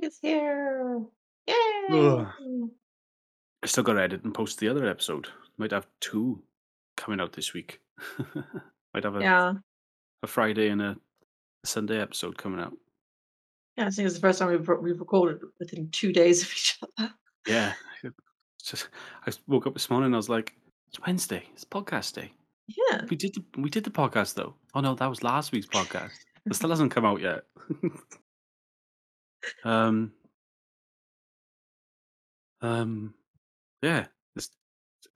week is here. Yay! Ugh. I still got to edit and post the other episode. Might have two coming out this week. Might have a, Yeah. a Friday and a, a Sunday episode coming out. Yeah, I think it's the first time we've, we've recorded within two days of each other. Yeah. It's just I woke up this morning and I was like, it's Wednesday. It's podcast day. Yeah. We did the we did the podcast though. Oh no, that was last week's podcast. It still hasn't come out yet. um. Um. Yeah.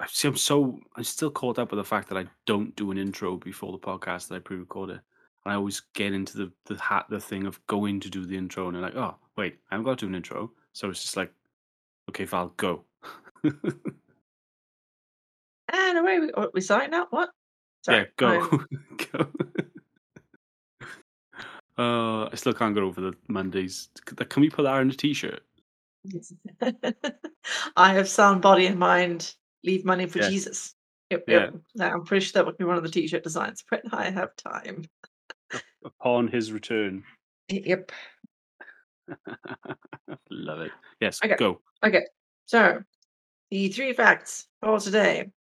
I see. I'm so. I'm still caught up with the fact that I don't do an intro before the podcast that I pre-recorded. And I always get into the the hat the thing of going to do the intro and I'm like, oh wait, I haven't got to do an intro. So it's just like, okay, Val, go. And away we, oh, we starting now? What? yeah, go, go. Uh, I still can't get over the Mondays. Can we put that on a t-shirt? I have sound body and mind. Leave money for Yeah. Jesus. Yep, Yeah. yep. Now, I'm pretty sure that would be one of the t-shirt designs. When I have time. Upon his return. Yep. Love it. Yes, Okay. go. Okay, so the three facts for today.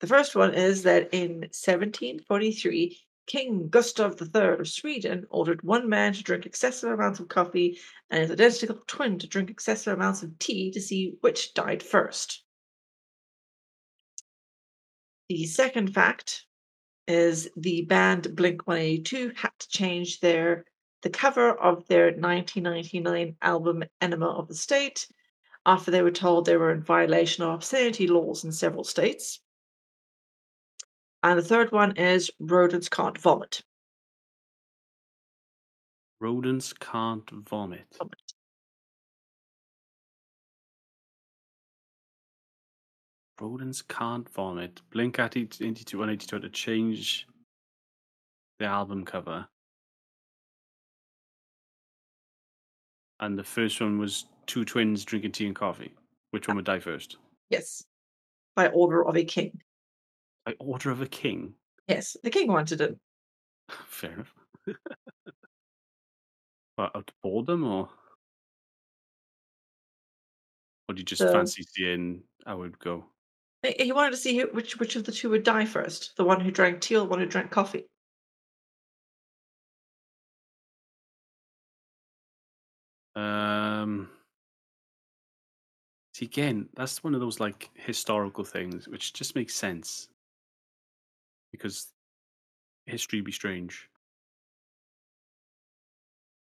The first one is that in 1743, King Gustav III of Sweden ordered one man to drink excessive amounts of coffee and his identical twin to drink excessive amounts of tea to see which died first. The second fact is the band Blink 182 had to change their the cover of their 1999 album Enema of the State after they were told they were in violation of obscenity laws in several states. And the third one is rodents can't vomit. Rodents can't vomit. Vomit. Rodents can't vomit. Blink at 82 182 had to change the album cover. And the first one was two twins drinking tea and coffee. Which one would die first? Yes. By order of a king. By order of a king. Yes, the king wanted it. Fair enough. what, out of boredom or? Or do you just So- fancy seeing how it would go? He wanted to see which which of the two would die first. The one who drank tea or the one who drank coffee. Um, see, again, that's one of those like historical things which just makes sense because history be strange.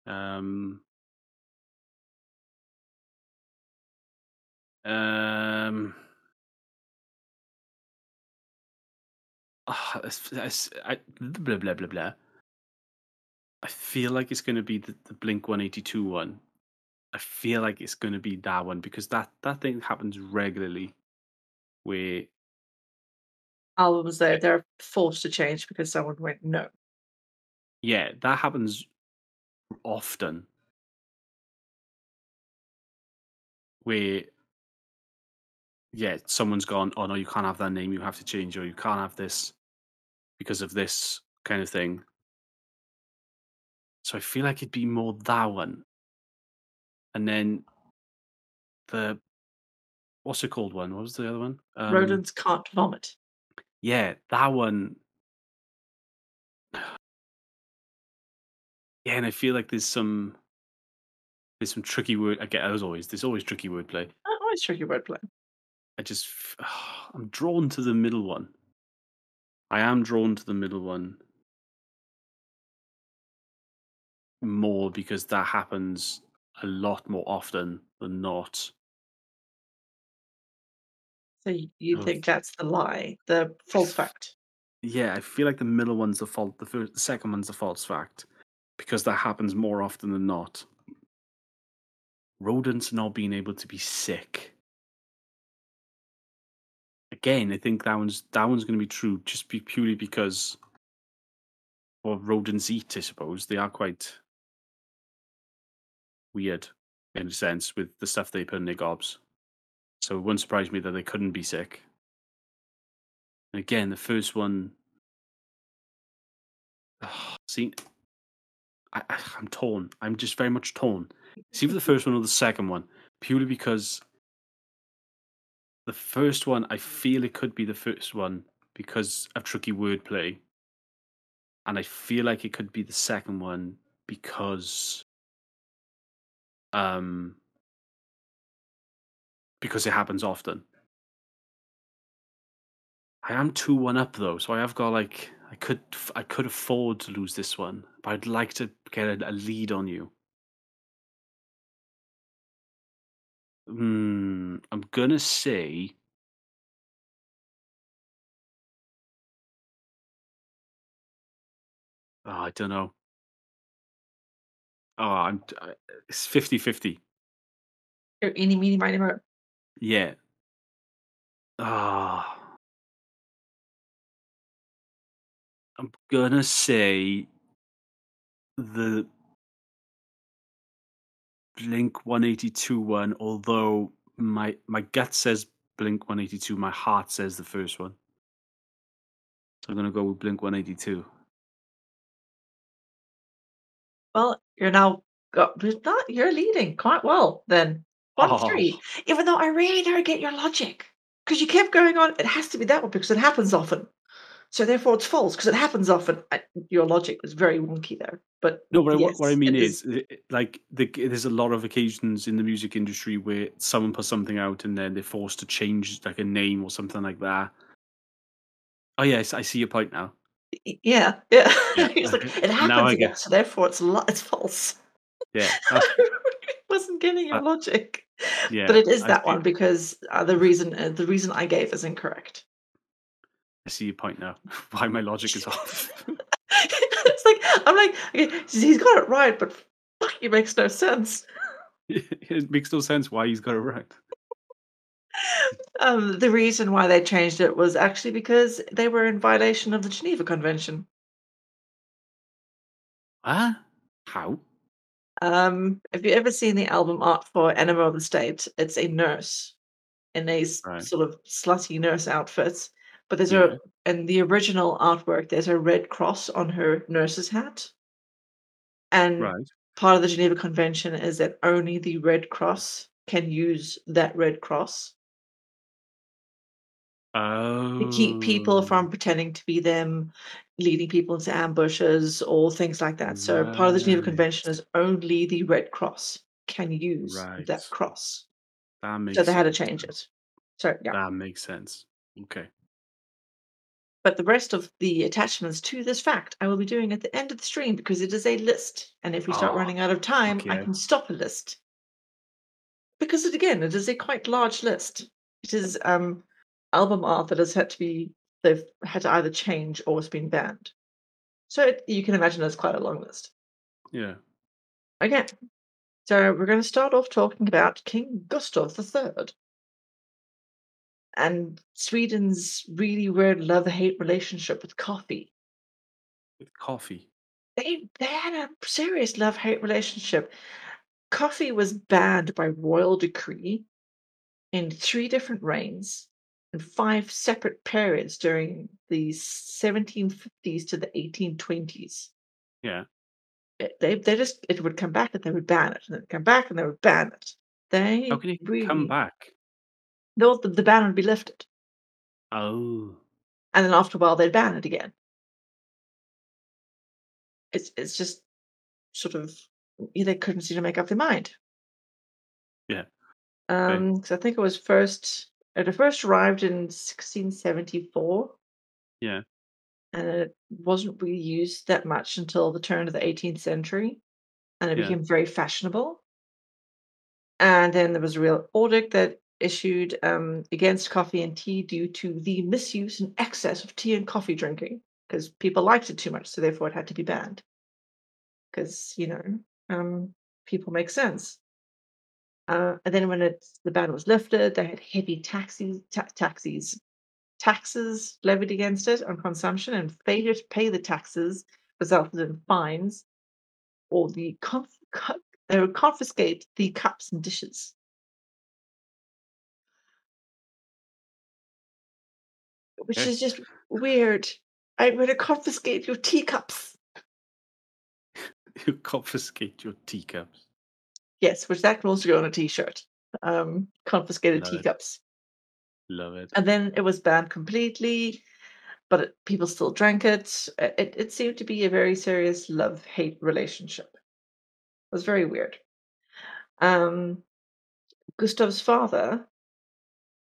Um, um, ah, it's- it's- I, blah blah blah blah. I feel like it's going to be the, the Blink 182 one. I feel like it's going to be that one because that that thing happens regularly, where Albums they they're forced to change because someone went no. yeah, that happens often. Where yeah, someone's gone, oh no, you can't have that name, you have to change, or you can't have this because of this kind of thing. So I feel like it'd be more that one. And then the what's it called one? What was the other one? Um, Rodents can't vomit. Yeah, that one. Yeah, and I feel like there's some there's some tricky word. I get as always. There's always tricky wordplay. Oh, always tricky wordplay. I just I'm drawn to the middle one. I am drawn to the middle one more because that happens a lot more often than not. So you, you Of- think that's the lie, the false fact. Yeah, I feel like the middle one's the fault. The first, the second one's the false fact because that happens more often than not. Rodents not being able to be sick. Again, I think that one's that one's going to be true just be purely because well, rodents eat. I suppose they are quite weird in a sense with the stuff they put in their gobs. So it wouldn't surprise me that they couldn't be sick. And again, the first one. See, I, I'm torn. I'm just very much torn It's either the first one or the second one, purely because the first one I feel it could be the first one because of tricky wordplay, and I feel like it could be the second one because um because it happens often. I am two one up though, so I have got like I could I could afford to lose this one, but I'd like to get a, a lead on you. Hmm, I'm gonna say. Oh, I don't know. Oh, I'm. I- It's 50 50. Or Eeny, meeny, miny, moe. Yeah. Ah. I'm gonna say the Blink 182 one, although my my gut says Blink 182, my heart says the first one. So I'm gonna go with Blink 182. Well, you're now got not you're leading quite well then. 1 Oh, 3. Even though I really don't get your logic, because you kept going on, "It has to be that one because it happens often. So therefore it's false because it happens often." I your logic was very wonky there, but no, but I- what, what I mean is, i- i- like, the, there's a lot of occasions in the music industry where someone puts something out and then they're forced to change like a name or something like that. Oh yes, I see your point now. Yeah, yeah. Yeah, like. "It happens again, so therefore it's li it's false." Yeah, wasn't getting your uh, logic. But it is that one because, uh, the reason uh, the reason I gave is incorrect. I see your point now. Why my logic is off. It's like I'm like, "Okay, he's got it right, but fuck, it makes no sense." it makes no sense why he's got it right. Um, the reason why they changed it was actually because they were in violation of the Geneva Convention. Huh? How? Um, have you ever seen the album art for Enema of the State? It's a nurse in a s- Right. sort of slutty nurse outfit, but there's Yeah. a in the original artwork there's a red cross on her nurse's hat, and Right. part of the Geneva Convention is that only the Red Cross can use that red cross to keep people Oh. from pretending to be them, leading people into ambushes or things like that. So part of the Geneva Convention is only the Red Cross can use Right. that cross. That makes So they had to change it. So yeah. That makes sense. Okay. But the rest of the attachments to this fact I will be doing at the end of the stream because it is a list. And if we start Oh, running out of time, fuck I can stop a list. Because it again, it is a quite large list. It is um album art that has had to be they've had to either change or it's been banned. So it, you can imagine it's quite a long list. Yeah. Okay. So we're going to start off talking about King Gustav III and Sweden's really weird love-hate relationship with coffee. With coffee. They they had a serious love-hate relationship. Coffee was banned by royal decree in three different reigns and five separate periods during the 1750s to the 1820s. Yeah. It- They they just it would come back and they would ban it, and then come back and they would ban it. They How can he really come back? no the, the ban would be lifted, Oh. and then after a while they'd ban it again. It's it's just sort of they couldn't seem to make up their mind. Yeah. Um, because I think it was first it first arrived in 1674. Yeah. and it wasn't really used that much until the turn of the 18th century, and it Yeah. became very fashionable. And then there was a real edict that issued um, against coffee and tea due to the misuse and excess of tea and coffee drinking, because people liked it too much, so therefore it had to be banned. Because you know, um, people make sense. Uh, and then when it, the ban was lifted, they had heavy taxis, ta- taxis, taxes levied against it on consumption, and failure to pay the taxes resulted in fines, or the conf- co- they would confiscate the cups and dishes. Which Okay. is just weird. I'm going to confiscate your teacups. You confiscate your teacups. Yes, which that can also go on a T-shirt. Um, confiscated Love it. teacups. Love it. And then it was banned completely, but it, people still drank it. It it seemed to be a very serious love-hate relationship. It was very weird. Um, Gustav's father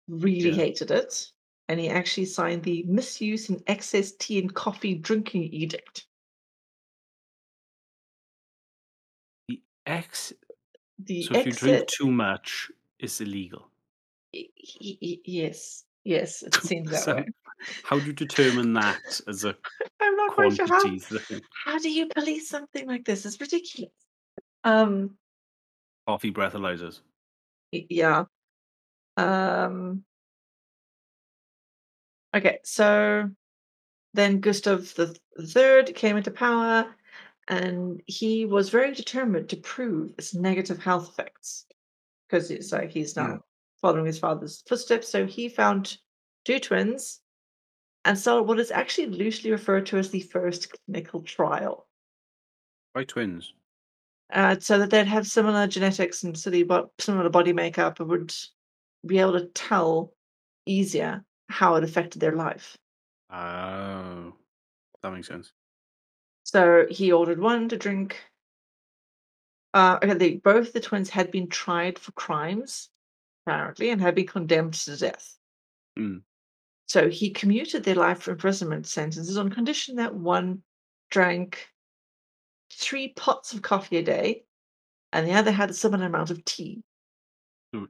really Yeah. hated it, and he actually signed the Misuse and Excess Tea and Coffee Drinking Edict. The X. The So if you drink too much, it's illegal. y- y- y- yes, yes, it seems that So way. how do you determine that as a I'm not quite sure how. thing? How do you police something like this? It's ridiculous. Um, Coffee breathalyzers. yeah. Um, okay, so then Gustav the Third came into power, and he was very determined to prove its negative health effects because it's like he's now Mm. following his father's footsteps. So he found two twins and started what is actually loosely referred to as the first clinical trial. By twins. Uh, so that they'd have similar genetics and similar body makeup and would be able to tell easier how it affected their life. Oh, that makes sense. So he ordered one to drink. Uh, okay, they, both the twins had been tried for crimes, apparently, and had been condemned to death. Mm. So he commuted their life imprisonment sentences on condition that one drank three pots of coffee a day, and the other had a similar amount of tea.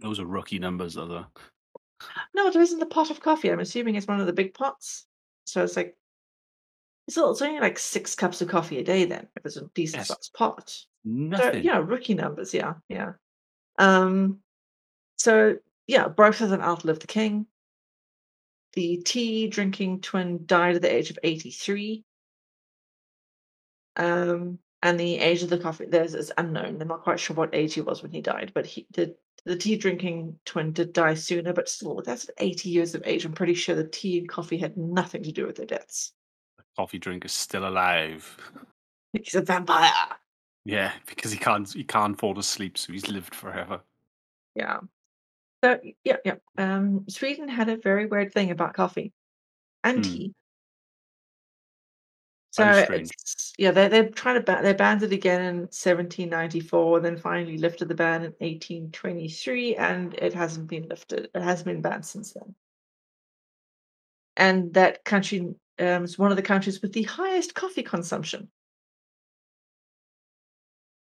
Those are rookie numbers, though. No, it isn't the pot of coffee. I'm assuming it's one of the big pots. So it's like it's, only like six cups of coffee a day then, if it's a decent Yes. sized pot. So Nothing. yeah, rookie numbers, yeah, yeah. Um so yeah, both of them outlived the king. The tea drinking twin died at the age of 83. Um and the age of the coffee there's is unknown. They're not quite sure what age he was when he died, but he the the tea drinking twin did die sooner, but still that's at 80 years of age. I'm pretty sure the tea and coffee had nothing to do with their deaths. Coffee drink is still alive. He's a vampire. Yeah, because he can't he can't fall asleep, so he's lived forever. Yeah. So yeah, yeah. Um, Sweden had a very weird thing about coffee and Hmm. tea. So That is strange. it's yeah, they they're trying to ban they banned it again in 1794, then finally lifted the ban in 1823, and it hasn't been lifted. It hasn't been banned since then. And that country um, is one of the countries with the highest coffee consumption.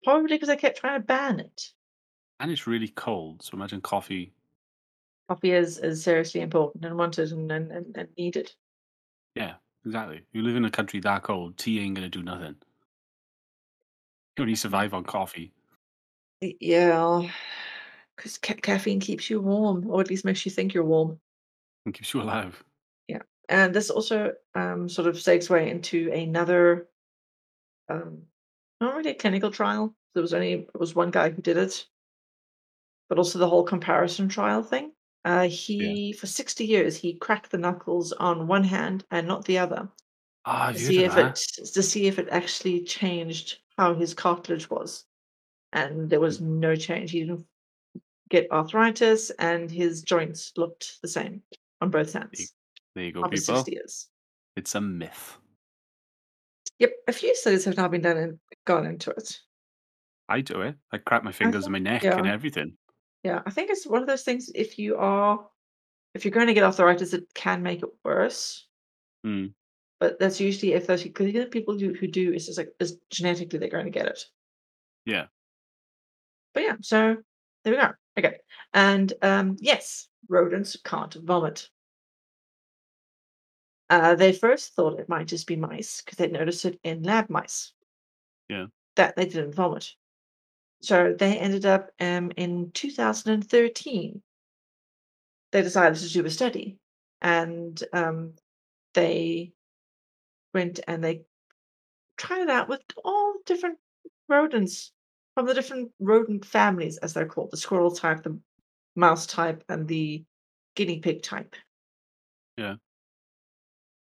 Probably because they kept trying to ban it. And it's really cold, so imagine coffee. Coffee is, is seriously important and wanted and, and, and, needed. Yeah, exactly. You live in a country that cold, tea ain't gonna do nothing. You only survive on coffee. Yeah, because ca- caffeine keeps you warm, or at least makes you think you're warm. and keeps you alive. Yeah, and this also um, sort of segues way into another, um, not really a clinical trial. There was only it was one guy who did it, but also the whole comparison trial thing. Uh, he for sixty years he cracked the knuckles on one hand and not the other Ah, to see if that. it to see if it actually changed how his cartilage was, and there was no change. He didn't get arthritis, and his joints looked the same on both hands There you go, people. 60 years. It's a myth. Yep, a few studies have now been done and gone into it. I do it. I crack my fingers and my neck and everything. Yeah, I think it's one of those things. If you are, if you're going to get arthritis, it can make it worse. Mm. But that's usually if those because the people who, who do it's just like is genetically they're going to get it. Yeah. But yeah, so there we go. Okay, and um, yes, rodents can't vomit. Uh, they first thought it might just be mice because they'd noticed it in lab mice. Yeah. That they didn't vomit. So they ended up um, in 2013. They decided to do a study, and um, they went and they tried it out with all different rodents from the different rodent families, as they're called the squirrel type, the mouse type, and the guinea pig type. Yeah.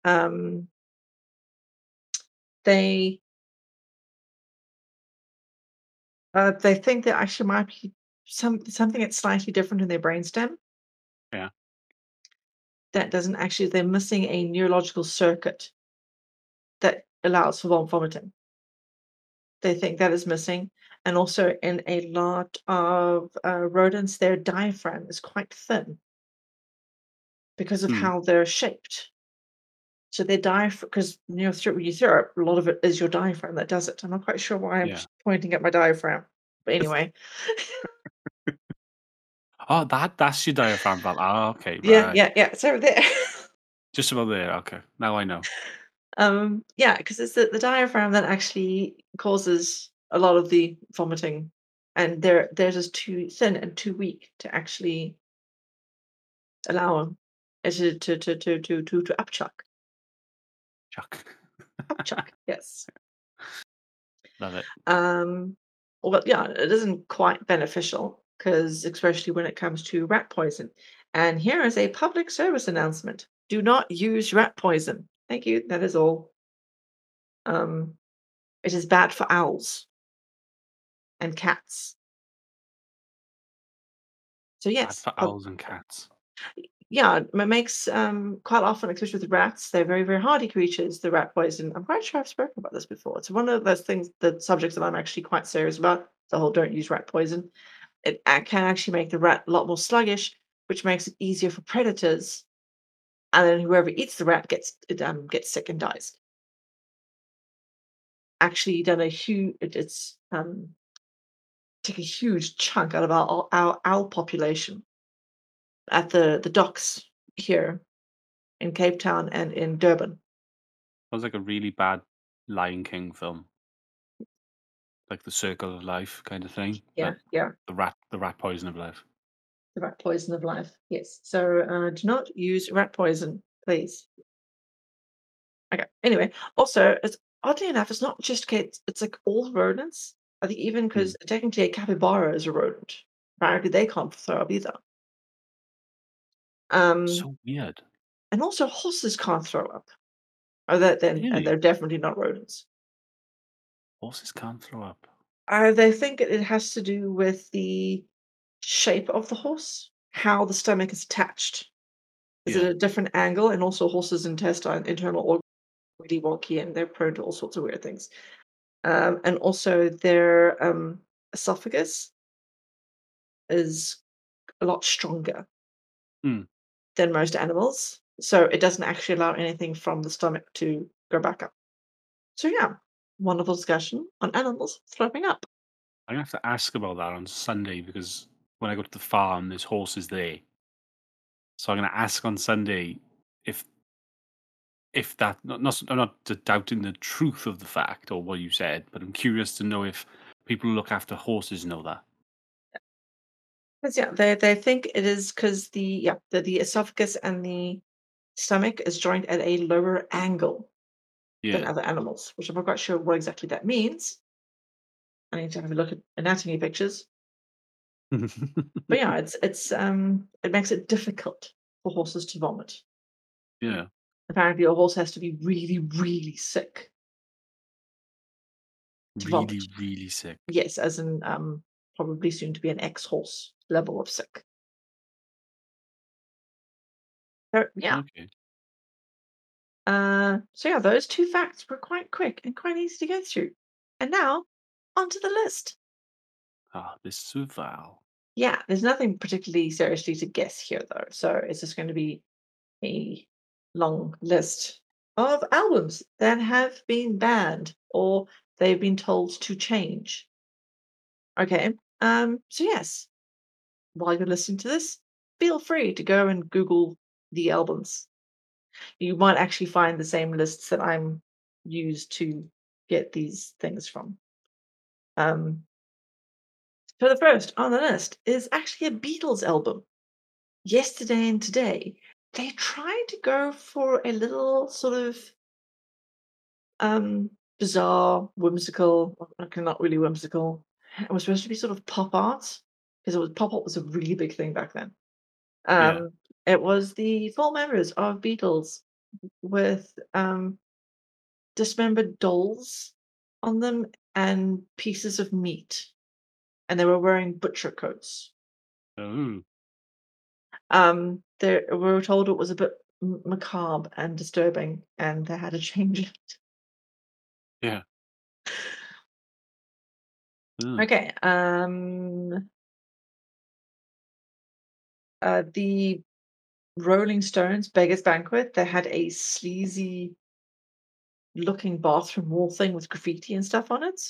Um, they Uh, they think that actually might be some something that's slightly different in their brainstem Yeah. that doesn't actually they're missing a neurological circuit that allows for vom vomiting. They think that is missing, and also in a lot of, uh, rodents, their diaphragm is quite thin because of Hmm. how they're shaped. So their diaphragm, because you know, through when you throw up, a lot of it is your diaphragm that does it. I'm not quite sure why I'm Yeah. pointing at my diaphragm, but anyway. Oh, that that's your diaphragm valve. Ah, okay, Yeah, right. yeah, yeah, it's over there. Just about there. Okay, now I know. Um, yeah, because it's the the diaphragm that actually causes a lot of the vomiting, and they're they're just too thin and too weak to actually allow it to to to to to to upchuck. Chuck. Upchuck, yes. Love it. Um, well, yeah, it isn't quite beneficial because especially when it comes to rat poison. And here is a public service announcement. Do not use rat poison. Thank you. That is all. Um, it is bad for owls and cats. So Bad yes, for pub- owls and cats. Yeah, it makes um quite often, especially with rats, they're very, very hardy creatures, the rat poison. I'm quite sure I've spoken about this before. It's one of those things, the subjects that I'm actually quite serious about. The whole don't use rat poison. It a- can actually make the rat a lot more sluggish, which makes it easier for predators. And then whoever eats the rat gets um gets sick and dies. Actually done a huge it, it's um take a huge chunk out of our our owl population at the the docks here in Cape Town and in Durban. Sounds like a really bad Lion King film. Like the circle of life kind of thing. Yeah, yeah, The rat the rat poison of life. the rat poison of life. Yes. So uh, do not use rat poison, please. Okay. Anyway, also, it's oddly enough, it's not just kids. It's like all rodents. I think even because technically a capybara is a rodent. Apparently, they can't throw up either. Um, So weird. and also horses can't throw up. Oh, that then, Really? and they're definitely not rodents. Horses can't throw up. Uh, they think it has to do with the shape of the horse, how the stomach is attached. Is it a different angle? And also, horses' intestine, internal organs, are really wonky, and they're prone to all sorts of weird things. Um, and also, their um, esophagus is a lot stronger Hmm. Than most animals, so it doesn't actually allow anything from the stomach to go back up. So yeah, wonderful discussion on animals throwing up. I'm gonna have to ask about that on Sunday because when I go to the farm, there's horses there. So I'm gonna ask on Sunday if if that not not I'm not doubting the truth of the fact or what you said, but I'm curious to know if people who look after horses know that. 'Cause, yeah, they they think it is because the yeah, the the esophagus and the stomach is joined at a lower angle than Yeah. other animals, which I'm not quite sure what exactly that means. I need to have a look at anatomy pictures. But yeah, it's it's um it makes it difficult for horses to vomit. yeah. Apparently, a horse has to be really, really sick. To Really, vomit. really sick. Yes, as in um probably soon to be an ex-horse level of sick. So yeah, Okay. uh, so yeah, those two facts were quite quick and quite easy to get through. And now, onto the list. Ah, this Suval. Yeah, there's nothing particularly seriously to guess here, though. So it's just going to be a long list of albums that have been banned or they've been told to change. Okay. Um. So yes, while you're listening to this, feel free to go and Google the albums. You might actually find the same lists that I'm used to get these things from. Um. So the first on the list is actually a Beatles album. Yesterday and Today. They tried to go for a little sort of um bizarre, whimsical, not really whimsical. It was supposed to be sort of pop art because it was pop up was a really big thing back then. Yeah. Um, it was the four members of Beatles with um dismembered dolls on them and pieces of meat. and they were wearing butcher coats. Oh. Um, they we were told it was a bit macabre and disturbing, and they had to change it. Yeah. Ugh. Okay, um uh, the Rolling Stones Beggars Banquet, they had a sleazy looking bathroom wall thing with graffiti and stuff on it.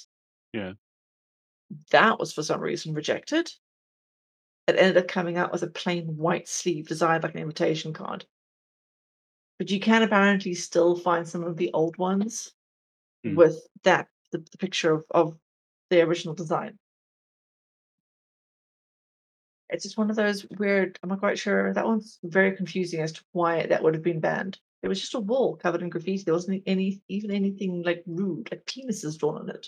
Yeah. That was for some reason rejected. It ended up coming out with a plain white sleeve designed like an invitation card. But you can apparently still find some of the old ones Mm. with that the, the picture of, of the original design. It's just one of those weird. I'm not quite sure. That one's very confusing as to why that would have been banned. It was just a wall covered in graffiti. There wasn't any, even anything like rude, like penises drawn on it.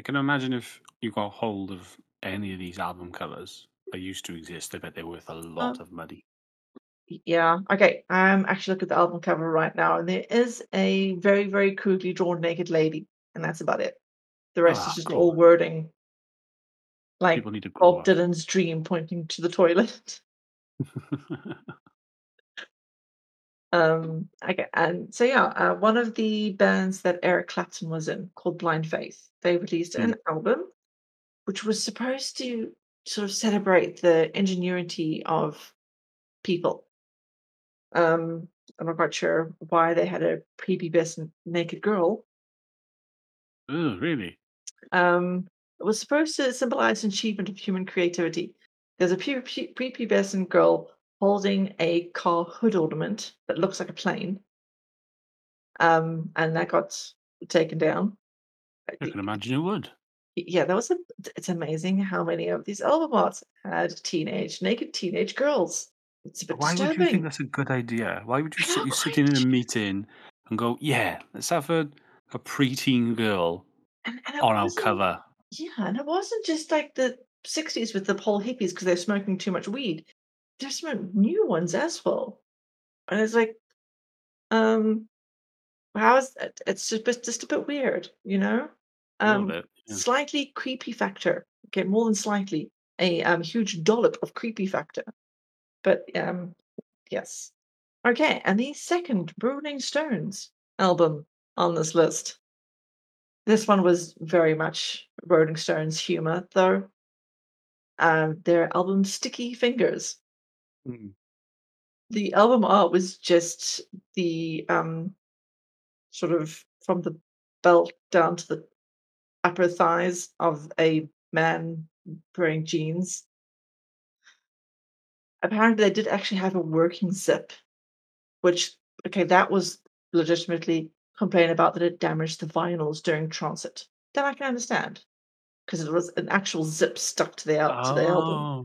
I can imagine if you got hold of any of these album covers that used to exist, I bet they're worth a lot Oh. of money. Yeah. Okay. I'm actually looking at the album cover right now, and there is a very, very crudely drawn naked lady, and that's about it. The rest Ah, is just cool. all wording, like People need to grow Bob. Dylan's dream pointing to the toilet. Um, okay, and so yeah, uh, one of the bands that Eric Clapton was in, called Blind Faith, they released an album which was supposed to sort of celebrate the ingenuity of people. Um, I'm not quite sure why they had a prepubescent naked girl. oh, really? Um, it was supposed to symbolize an achievement of human creativity. There's a pu- pu- prepubescent girl holding a car hood ornament that looks like a plane. Um, and that got taken down. Uh, I can imagine it would. Yeah, that was a. It's amazing how many of these album arts had teenage, naked teenage girls. It's a bit Why would you think that's a good idea? Why would you sit, you quite sit in a meeting and go, yeah, let's have a, a preteen girl And, and on our cover? Yeah, and it wasn't just like the 60s with the whole hippies because they're smoking too much weed. There's some new ones as well. And it's like, um, how is that? It's just, it's just a bit weird, you know? Um, bit. yeah. slightly creepy factor. Okay, more than slightly. A um, huge dollop of creepy factor. But um, yes. Okay, and the second Rolling Stones album on this list. This one was very much Rolling Stones humor, though. Um, their album Sticky Fingers. Mm. The album art was just the um, sort of from the belt down to the upper thighs of a man wearing jeans. Apparently, they did actually have a working zip, which, okay, that was legitimately complained about that it damaged the vinyls during transit. then I can understand because it was an actual zip stuck to the, al- to the album. Oh,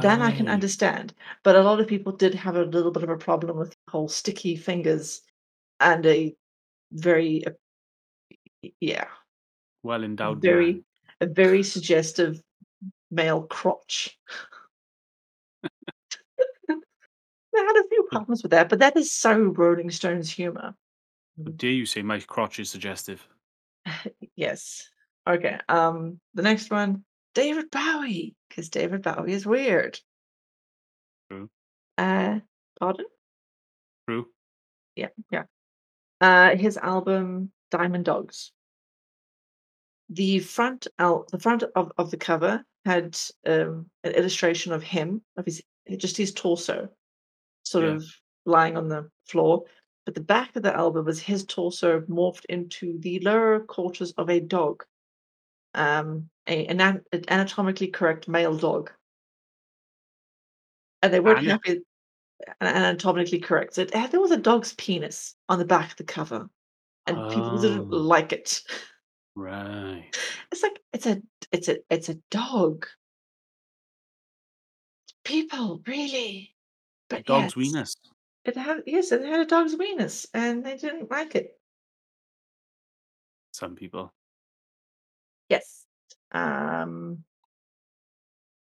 Then I can understand. But a lot of people did have a little bit of a problem with the whole sticky fingers and a very, uh, yeah, Well endowed very, man. a very suggestive male crotch. They had a few problems with that, but that is so Rolling Stones humor. Dare you say my crotch is suggestive? Yes. Okay. Um, the next one, David Bowie, because David Bowie is weird. True. Uh, pardon? True. Yeah, yeah. Uh, his album Diamond Dogs. The front al- the front of, of the cover had um, an illustration of him, of his just his torso, sort Yeah. of lying on the floor. But the back of the album was his torso morphed into the lower quarters of a dog, um, a, an, an anatomically correct male dog. And they weren't happy. an- Anatomically correct. It there was a dog's penis on the back of the cover, and people didn't Oh. like it. Right. It's like it's a it's a it's a dog. People really, A but dog's yes, weenus. It had yes, it had a dog's weenus, and they didn't like it. Some people. Yes. Um.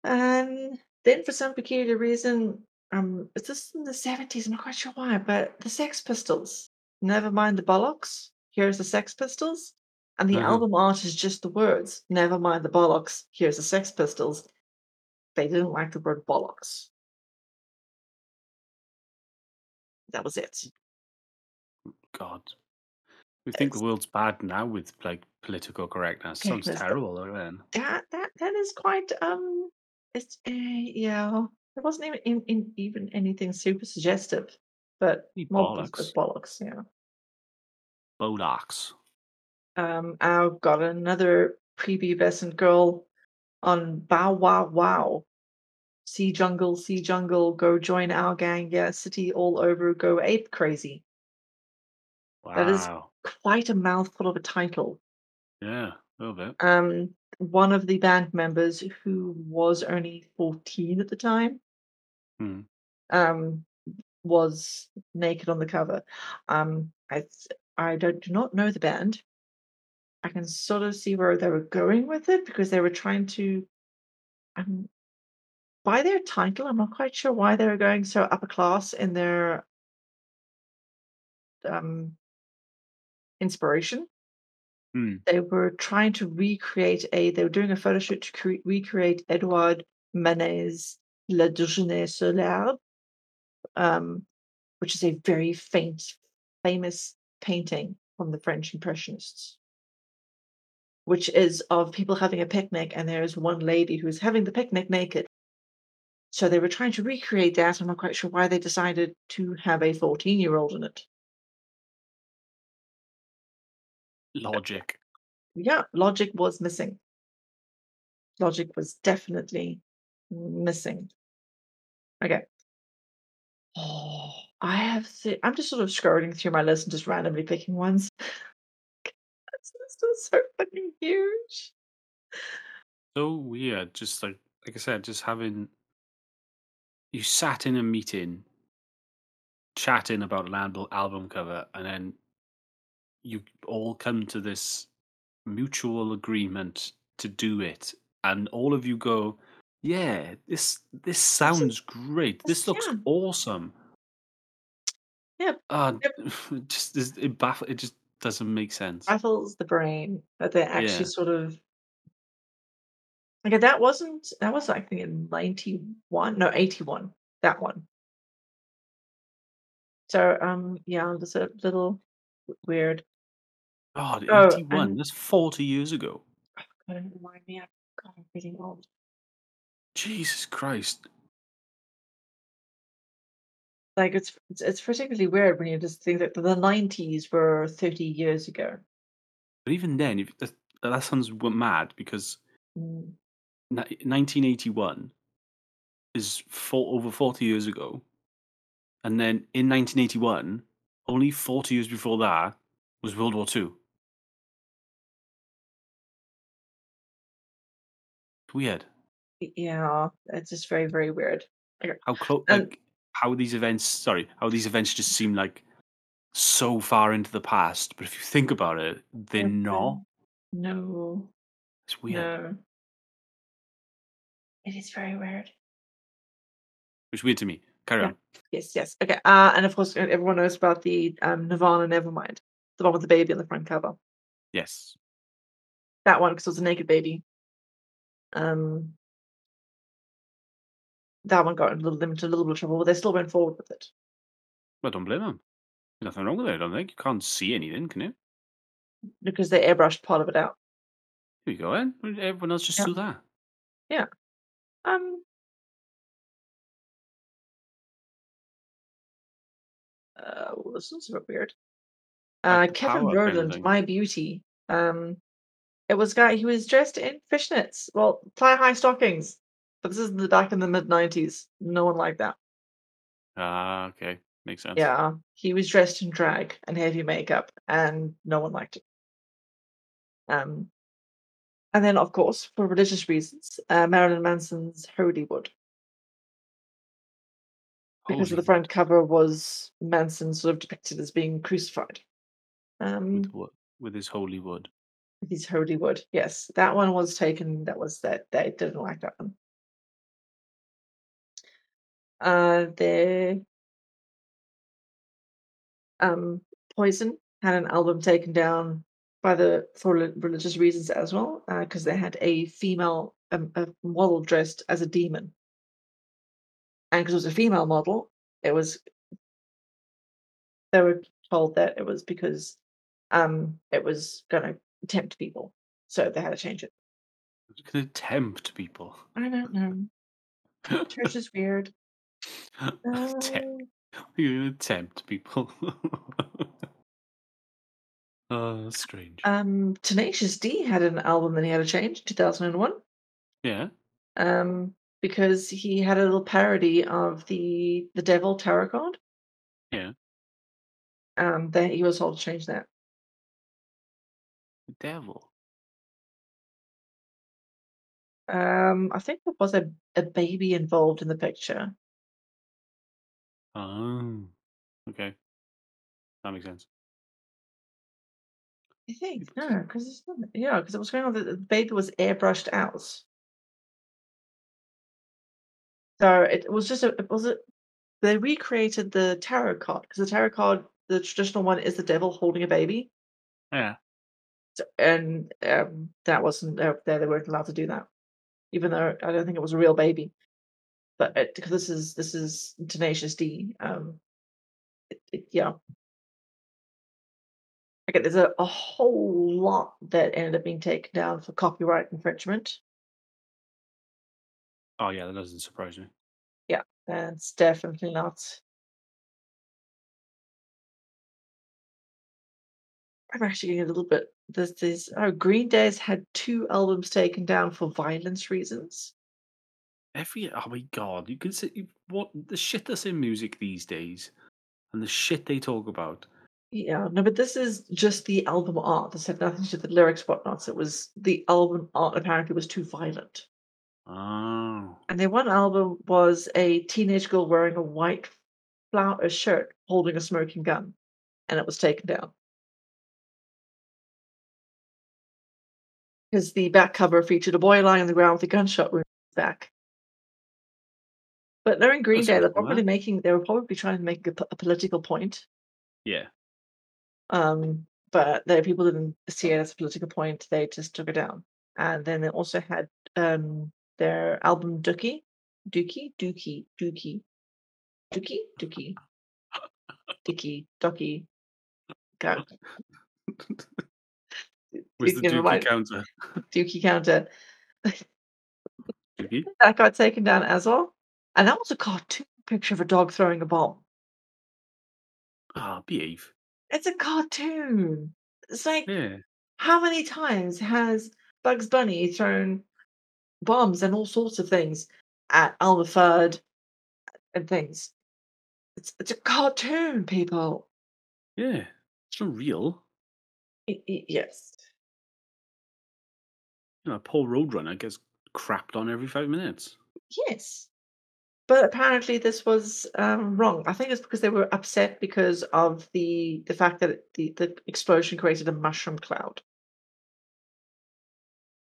And then, for some peculiar reason, um, it's just in the seventies. I'm not quite sure why, but the Sex Pistols. Never mind the bollocks. Here's the Sex Pistols. And the Uh-huh. album art is just the words, "Never mind the bollocks, here's the Sex Pistols." They didn't like the word bollocks. That was it. God. We think the world's bad now with, like, political correctness. Sounds terrible though then. that that that is quite, um it's eh, yeah. It wasn't even in in even anything super suggestive, but Be more bollocks. bollocks, yeah. Bollocks. Um, I've got another prepubescent girl on Bow Wow Wow. "See jungle, see jungle, go join our gang, yeah, city all over, go ape crazy." Wow. That is quite a mouthful of a title. Yeah, a little bit. Um, one of the band members who was only 14 at the time Mhm. um, was naked on the cover. Um, I I don't do not know the band. I can sort of see where they were going with it because they were trying to um by their title, I'm not quite sure why they were going so upper class in their um inspiration. Mm. They were trying to recreate a they were doing a photo shoot to cre recreate Edouard Manet's Le Déjeuner sur l'herbe, um, which is a very faint famous painting from the French Impressionists. Which is of people having a picnic, and there's one lady who's having the picnic naked. So they were trying to recreate that, I'm not quite sure why they decided to have a fourteen-year-old in it. Logic. Yeah, logic was missing. Logic was definitely missing. Okay. Oh, I have the I'm just sort of scrolling through my list and just randomly picking ones. This is so fucking huge. So weird, just like like I said, just having you sat in a meeting chatting about an album album cover, and then you all come to this mutual agreement to do it, and all of you go, "Yeah, this this This is sounds great. this looks yeah. awesome." Yep. Uh, Yep. it just it baff it just doesn't make sense. Baffles the brain that they're actually Yeah. sort of Okay, that wasn't that was, I think, in 91 no, 81, that one. So, um, yeah, just a little w weird. God, Oh, 81, and that's 40 years ago. don't remind me, I'm God, I'm getting old. Jesus Christ. Like, it's it's it's particularly weird when you just think that the '90s were 30 years ago. But even then, if that that sounds w mad because Mm. Ni 1981 is for over 40 years ago. And then in 1981, only 40 years before that was World War II. Weird. Yeah, it's just very, very weird. How close? and um like, how these events sorry, how these events just seem like so far into the past, but if you think about it, they're They're not. No. It's weird. No. It is very weird. It's weird to me. Carry Yeah. on. Yes, yes. Okay, uh, and of course, everyone knows about the, um, Nirvana Nevermind, the one with the baby on the front cover. Yes. That one, because it was a naked baby. Um that one got a little them into a little bit of trouble, but they still went forward with it. I don't blame 'em. Nothing wrong with it, I don't think. You can't see anything, can you? Because they airbrushed part of it out. There you go then. Everyone else just Yeah. do that? Yeah. Um Uh, well, this one's a bit weird. Like Uh, the Kevin power kind of Rowland, thing. My Beauty. Um, it was guy he was dressed in fishnets, well, thigh-high stockings, but this is the back in the mid-90s. No one liked that. Ah, okay. Makes sense. Yeah, he was dressed in drag and heavy makeup, and no one liked it. Um and then, of course, for religious reasons, uh, Marilyn Manson's Holywood. Because of the front cover was Manson sort of depicted as being crucified. With Um what? With his holy wood. With his Holywood, yes. That one was taken that was that they didn't like that one. Uh, the um, Poison had an album taken down by the for religious reasons as well, because they had a female, um, a model dressed as a demon. and because it was a female model, it was they were told that it was because, um, it was gonna tempt people, so they had to change it. You can tempt people. I don't know. Church is weird. Uh, you're gonna tempt people. Oh, strange. um, Tenacious D had an album that he had to change, in 2001, Yeah. um, because he had a little parody of the the devil tarot card, Yeah. um, that he was told to change that. The devil. Um, I think there was a a baby involved in the picture. Oh, okay. That makes sense. I think, no, keep 'cause it's not yeah, 'cause it was going on the the baby was airbrushed out. So it was just a it was a they recreated the tarot card because the tarot card, the traditional one is the devil holding a baby. Yeah. So and, um, that wasn't uh, there they weren't allowed to do that, even though I don't think it was a real baby. But because this is this is Tenacious D, um, it it yeah. Okay, there's a a whole lot that ended up being taken down for copyright infringement. Oh, yeah, that doesn't surprise me. Yeah, that's definitely not I'm actually getting a little bit there's this oh, Green Day's had 2 albums taken down for violence reasons. Every oh my god, you can see you what the shit that's in music these days and the shit they talk about. Yeah, no, but this is just the album art. This had nothing to do with the lyrics, whatnots. It was the album art apparently was too violent. Oh. And their one album was a teenage girl wearing a white flower shirt holding a smoking gun, and it was taken down. Because the back cover featured a boy lying on the ground with a gunshot wound in his back. But knowing Green That's Day, they're probably making they were probably trying to make a po a political point. Yeah. Um, but the people didn't see it as a political point, they just took it down. And then they also had, um, their album Dookie Dookie? Dookie, Dookie, Dookie? Dookie, Dicky, Ducky, go Where's the Dookie counter? Dookie Counter. Dookie? That got taken down as well, and that was a cartoon picture of a dog throwing a bomb. Ah, behave. It's a cartoon. It's like, Yeah. how many times has Bugs Bunny thrown bombs and all sorts of things at Elmer Fudd and things? It's it's a cartoon, people. Yeah. It's not real. Y y yes. You know, Paul Roadrunner gets crapped on every 5 minutes. Yes. But apparently this was, um, wrong. I think it's because they were upset because of the the fact that the the explosion created a mushroom cloud.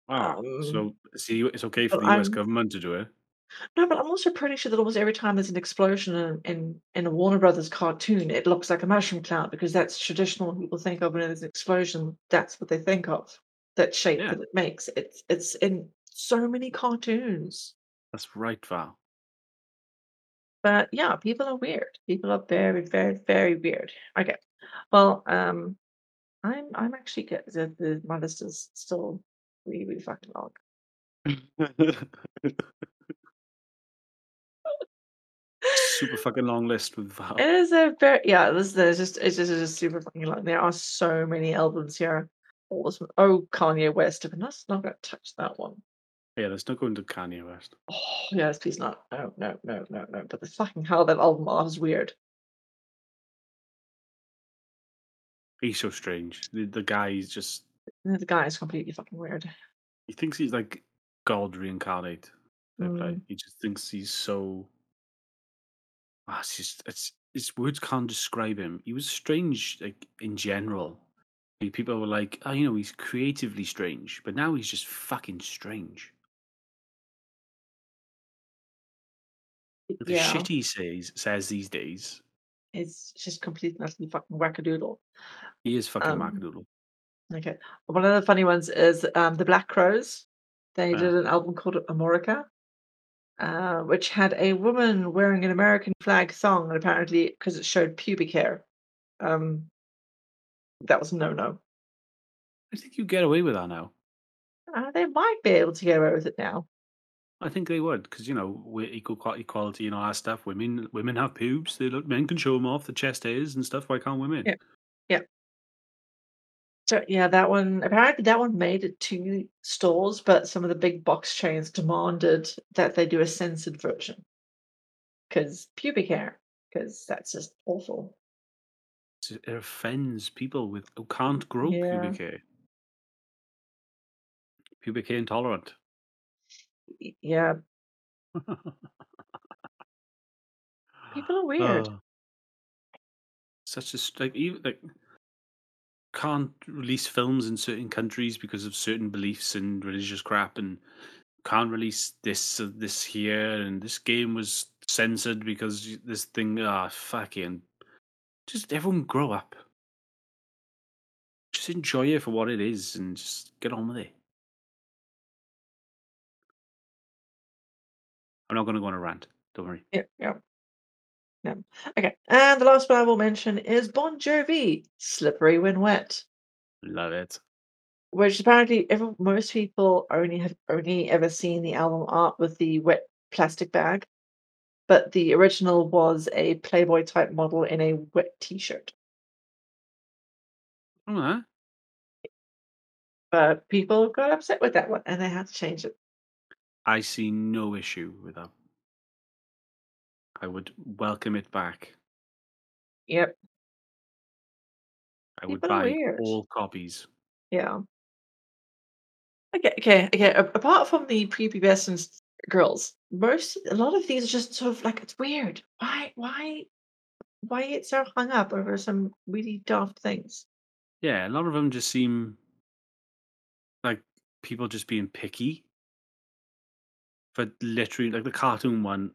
Ah, Um, so see, it's okay for but the US I'm government to do it. no, but I'm also pretty sure that almost every time there's an explosion in in in a Warner Brothers cartoon, it looks like a mushroom cloud because that's traditional. When people think of when there's an explosion, that's what they think of. That shape Yeah. that it makes. It's it's in so many cartoons. That's right, Val. But yeah, people are weird. People are very, very, very weird. Okay. Well, um, I'm I'm actually good. The, the my list is still really, really fucking long. Super fucking long list with Val. It is a very yeah. This is just it's just, it's just super fucking long. There are so many albums here. All this, oh, Kanye West. But let's not gonna touch that one. Yeah, let's not go into Kanye West. Oh yes, please not. No, no, no, no, no. But the fucking hell, that album art is weird. He's so strange. The, the guy is just, The guy is completely fucking weird. he thinks he's like God reincarnate. Mm. He just thinks he's so. Ah, it's just, it's, his words can't describe him. He was strange, like, in general. People were like, oh, you know, he's creatively strange, but now he's just fucking strange. The Yeah, shit he says says these days, it's just completely, utterly fucking wackadoodle. he is fucking Um, Macadoodle. Okay. One of the funny ones is, um, The Black Crowes. They Yeah. did an album called Amorica, uh, which had a woman wearing an American flag song, and apparently, because it showed pubic hair, um, that was no-no. I think you get away with that now. Uh, they might be able to get away with it now. I think they would because you know we're equal qua- equality and all that stuff. Women women have pubes. They look, men can show them off the chest hairs and stuff. Why can't women? Yeah. Yeah. So, yeah, that one apparently that one made it to stores, but some of the big box chains demanded that they do a censored version because pubic hair, because that's just awful. It offends people with who can't grow Yeah. pubic hair. Pubic hair intolerant. Yeah, people are weird. Oh, such a like even like can't release films in certain countries because of certain beliefs and religious crap, and can't release this uh, this here, and this game was censored because this thing. Ah, fucking. Just everyone grow up. Just enjoy it for what it is, and just get on with it. I'm not going to go on a rant. Don't worry. Yeah, yeah. Yeah. Okay, and the last one I will mention is Bon Jovi, "Slippery When Wet," Love it. which apparently every most people only have only ever seen the album art with the wet plastic bag, but the original was a Playboy type model in a wet T-shirt. Oh, huh? But people got upset with that one, and they had to change it. I see no issue with that. I would welcome it back. Yep. I would People are buy weird. all copies. Yeah. Okay, okay, okay. a- Apart from the prepubescent girls, most a lot of these are just sort of like it's weird. Why, why, why it's so hung up over some really daft things? Yeah, a lot of them just seem like people just being picky. For literally, like the cartoon one,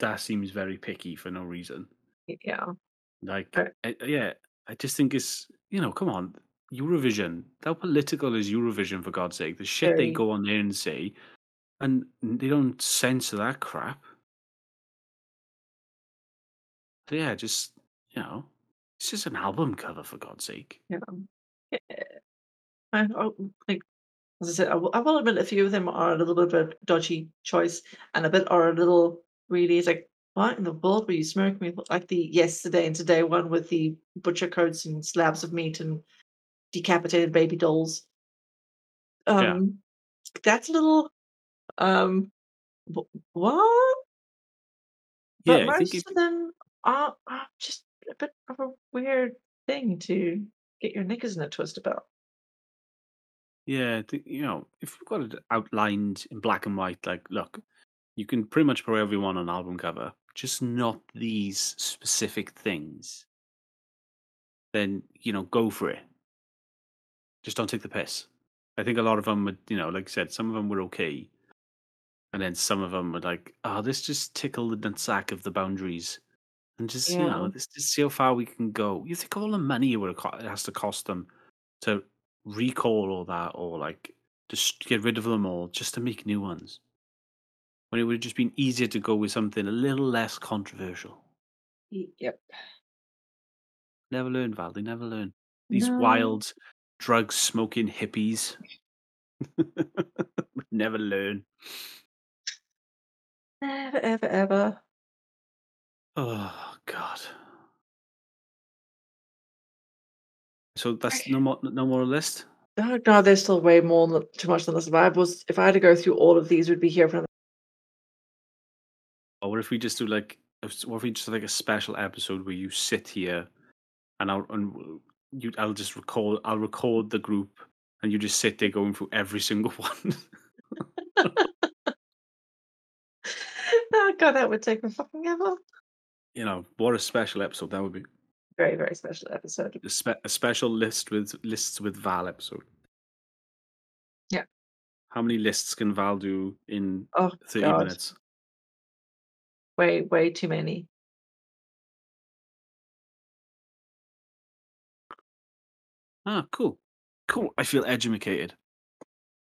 that seems very picky for no reason. Yeah, Like. I, yeah, I just think it's you know, come on, Eurovision. How political is Eurovision for God's sake? The shit they go on there and say, and they don't censor that crap. So yeah, just you know, it's just an album cover for God's sake. yeah. Yeah. I, oh, like as I said, I will, I will admit a few of them are a little bit of a dodgy choice, and a bit are a little really. It's like, what in the world were you smoking me? Like the yesterday and today one with the butcher coats and slabs of meat and decapitated baby dolls. Yeah. Um, that's a little um what? But Yeah, most of them are, are just a bit of a weird thing to get your knickers in a twist about. Yeah, I think, you know, if you've got it outlined in black and white, like, look, you can pretty much put everyone on an album cover, just not these specific things. Then you know, go for it. Just don't take the piss. I think a lot of them would, you know, like I said, some of them were okay, and then some of them were like, "Oh, this just tickle the nutsack of the boundaries," and just you know, Yeah. this just see how far we can go. You think of all the money it would co- it has to cost them to recall all that, or like just get rid of them all, just to make new ones. When it would have just been easier to go with something a little less controversial. Yep. Never learn, Val. They never learn. These No. wild, drug smoking hippies never learn. Never, ever, ever. Oh God. So that's no more, no more list. No, god, there's still way more than too much on this. If I was, if I had to go through all of these, we'd be here for another. Or what if we just do like, what if we just do like a special episode where you sit here, and I'll and you, I'll just record, I'll record the group, and you just sit there going through every single one. Oh god, that would take me fucking ever. you know, what a special episode that would be. Very, very special episode. A, spe- a special list with lists with Val episode. Yeah. How many lists can Val do in Oh 30 god, minutes? way, way too many. Ah, cool. Cool. I feel educated.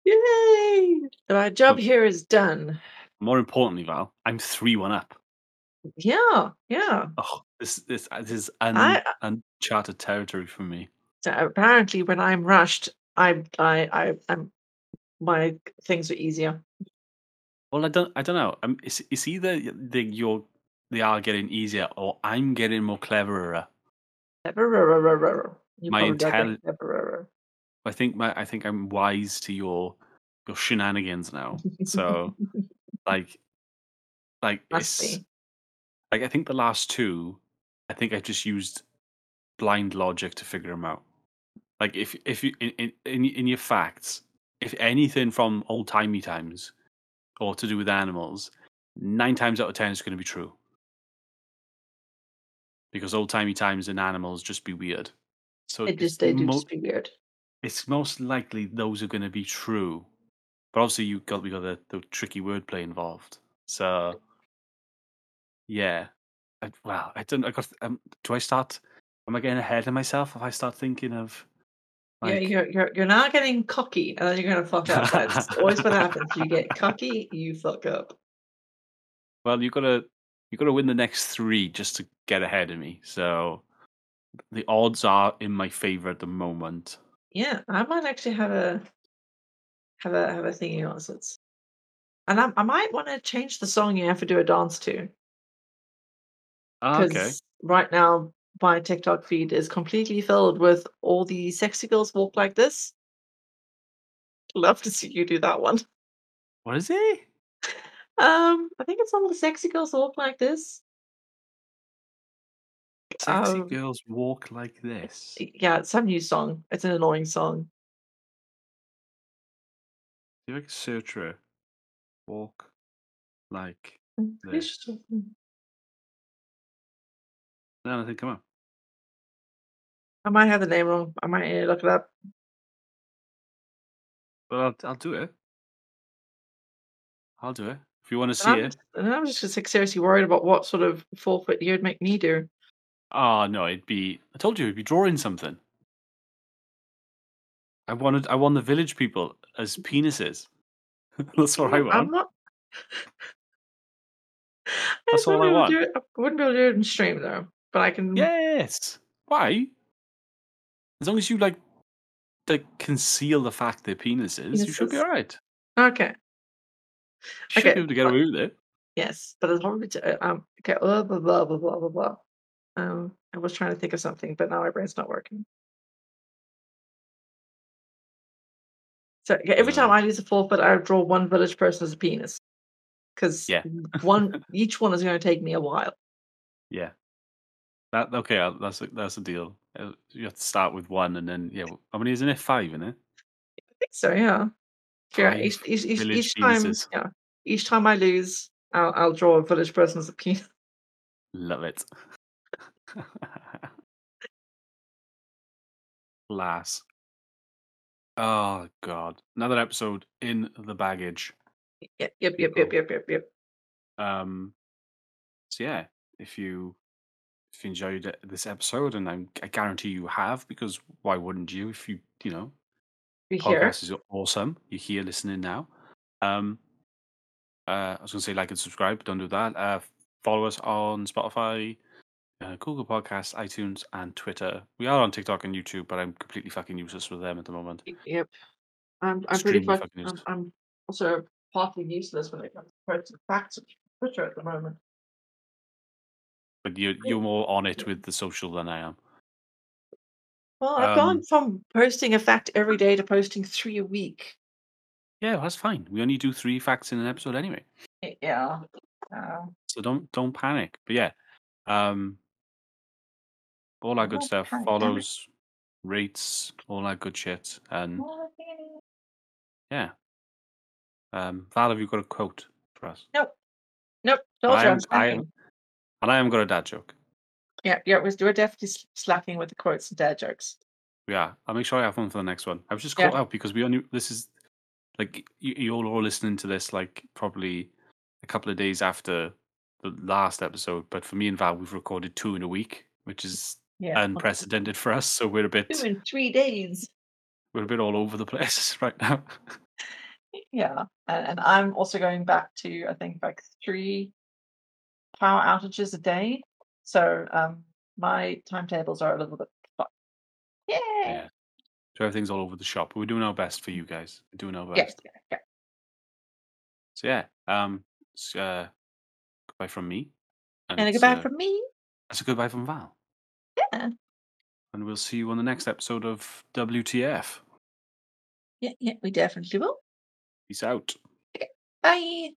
Yay! My job here is done. More importantly, Val, I'm three one up. Yeah, yeah. Oh, this this uh, this is un, I uncharted territory for me. so apparently when I'm rushed, I I I I'm my things are easier. Well, I don't I don't know. Um, it's it's either they you're they are getting easier or I'm getting more cleverer. You My probably got intelli- that cleverer. I think my I think I'm wise to your your shenanigans now. So like like Must it's be. like I think the last two, I think I just used blind logic to figure them out. Like if if you in in in in your facts, if anything from old timey times or to do with animals, nine times out of ten it's going to be true. Because old timey times and animals just be weird. So It just they do mo- just be weird. it's most likely those are going to be true. But obviously, you got we got the, the tricky wordplay involved. So, yeah. I, well, I don't. I got. Um, do I start? Am I getting ahead of myself if I start thinking of? yeah, you're you're you're now getting cocky and then you're gonna fuck up. That's always what happens. You get cocky, you fuck up. well, you gotta you gotta win the next three just to get ahead of me. So, the odds are in my favor at the moment. Yeah, I might actually have a have a have a thingy answers. And I, I might want to change the song you have to do a dance to. Ah, Because okay. right now my TikTok feed is completely filled with all the sexy girls walk like this. Love to see you do that one. What is it? Um, I think it's all the sexy girls walk like this. Sexy Um, girls walk like this. Yeah, it's some new song. It's an annoying song. See if I can search for it. Walk like Mm, this. No, nothing come up. I might have the name wrong. I might need to look it up. But I'll, I'll do it. I'll do it. If you want to see it. and I'm just like, seriously worried about what sort of forfeit you'd make me do. Oh no, it'd be. I told you it'd be drawing something. I wanted. I won the village people as mm. penises. That's what I want. I'm want. not. That's just all I want. I wouldn't be able to do it in stream though. But I can. Yes. Why? As long as you like, like conceal the fact they're penises, you should be alright. Okay. You should Okay, be able to get away with it. Yes, but it's probably to, um. Okay. Blah blah blah blah blah blah blah. Um, I was trying to think of something, but now my brain's not working. So okay, every time Uh. I lose a forfeit, I draw one village person as a penis. Because Yeah. one each one is going to take me a while. Yeah. That okay? uh, That's a, that's a deal. Uh, You have to start with one, and then yeah. How many is in it? Five in it. I think so, yeah. Yeah, Five each, each, each, village each time, penises. yeah, each time I lose, I'll, I'll draw a village person as a penis. Love it. Lass. Oh god. Another episode in the baggage. Yep, yep, yep, yep, yep, yep, yep. Um so yeah, if you if you enjoyed this episode and I'm, I guarantee you have because why wouldn't you if you you know You hear? podcast is awesome. You're here listening now. Um, uh, I was to say like and subscribe, but don't do that. Uh, follow us on Spotify, uh, Google Podcasts, iTunes, and Twitter. We are on TikTok and YouTube, but I'm completely fucking useless with them at the moment. Yep. I'm, I'm pretty Extremely fuck, fucking I'm, useless. I'm also partly useless when it comes to facts on Twitter at the moment. But you're you're more on it with the social than I am. Well, I've gone Um, from posting a fact every day to posting three a week. Yeah, well, that's fine. We only do three facts in an episode anyway, Y- Yeah. Uh, so don't don't panic. But yeah, um, all that good stuff. Follows, rates, all that good shit, and yeah. Um, Val, have you got a quote for us? Nope. Nope. Told I you I'm I am-. And I am got a dad joke. Yeah, yeah, we're, we're definitely slacking with the quotes and dad jokes. Yeah, I'll make sure I have one for the next one. I was just Yeah. caught out because we only this is like you, you all are listening to this like probably a couple of days after the last episode, but for me and Val, we've recorded two in a week, which is Yeah. unprecedented for us. So we're a bit Two in three days. we're a bit all over the place right now. Yeah, and, and I'm also going back to I think like three power outages a day. So um, my timetables are a little bit fucked. Yay! Yeah. So everything's all over the shop. We're doing our best for you guys. We're doing our best. Yes, yeah, yeah. So yeah, um, uh, goodbye from me. And a goodbye uh, from me. That's a goodbye from Val. Yeah, And we'll see you on the next episode of WTF. yeah, yeah. We definitely will. Peace out. Bye.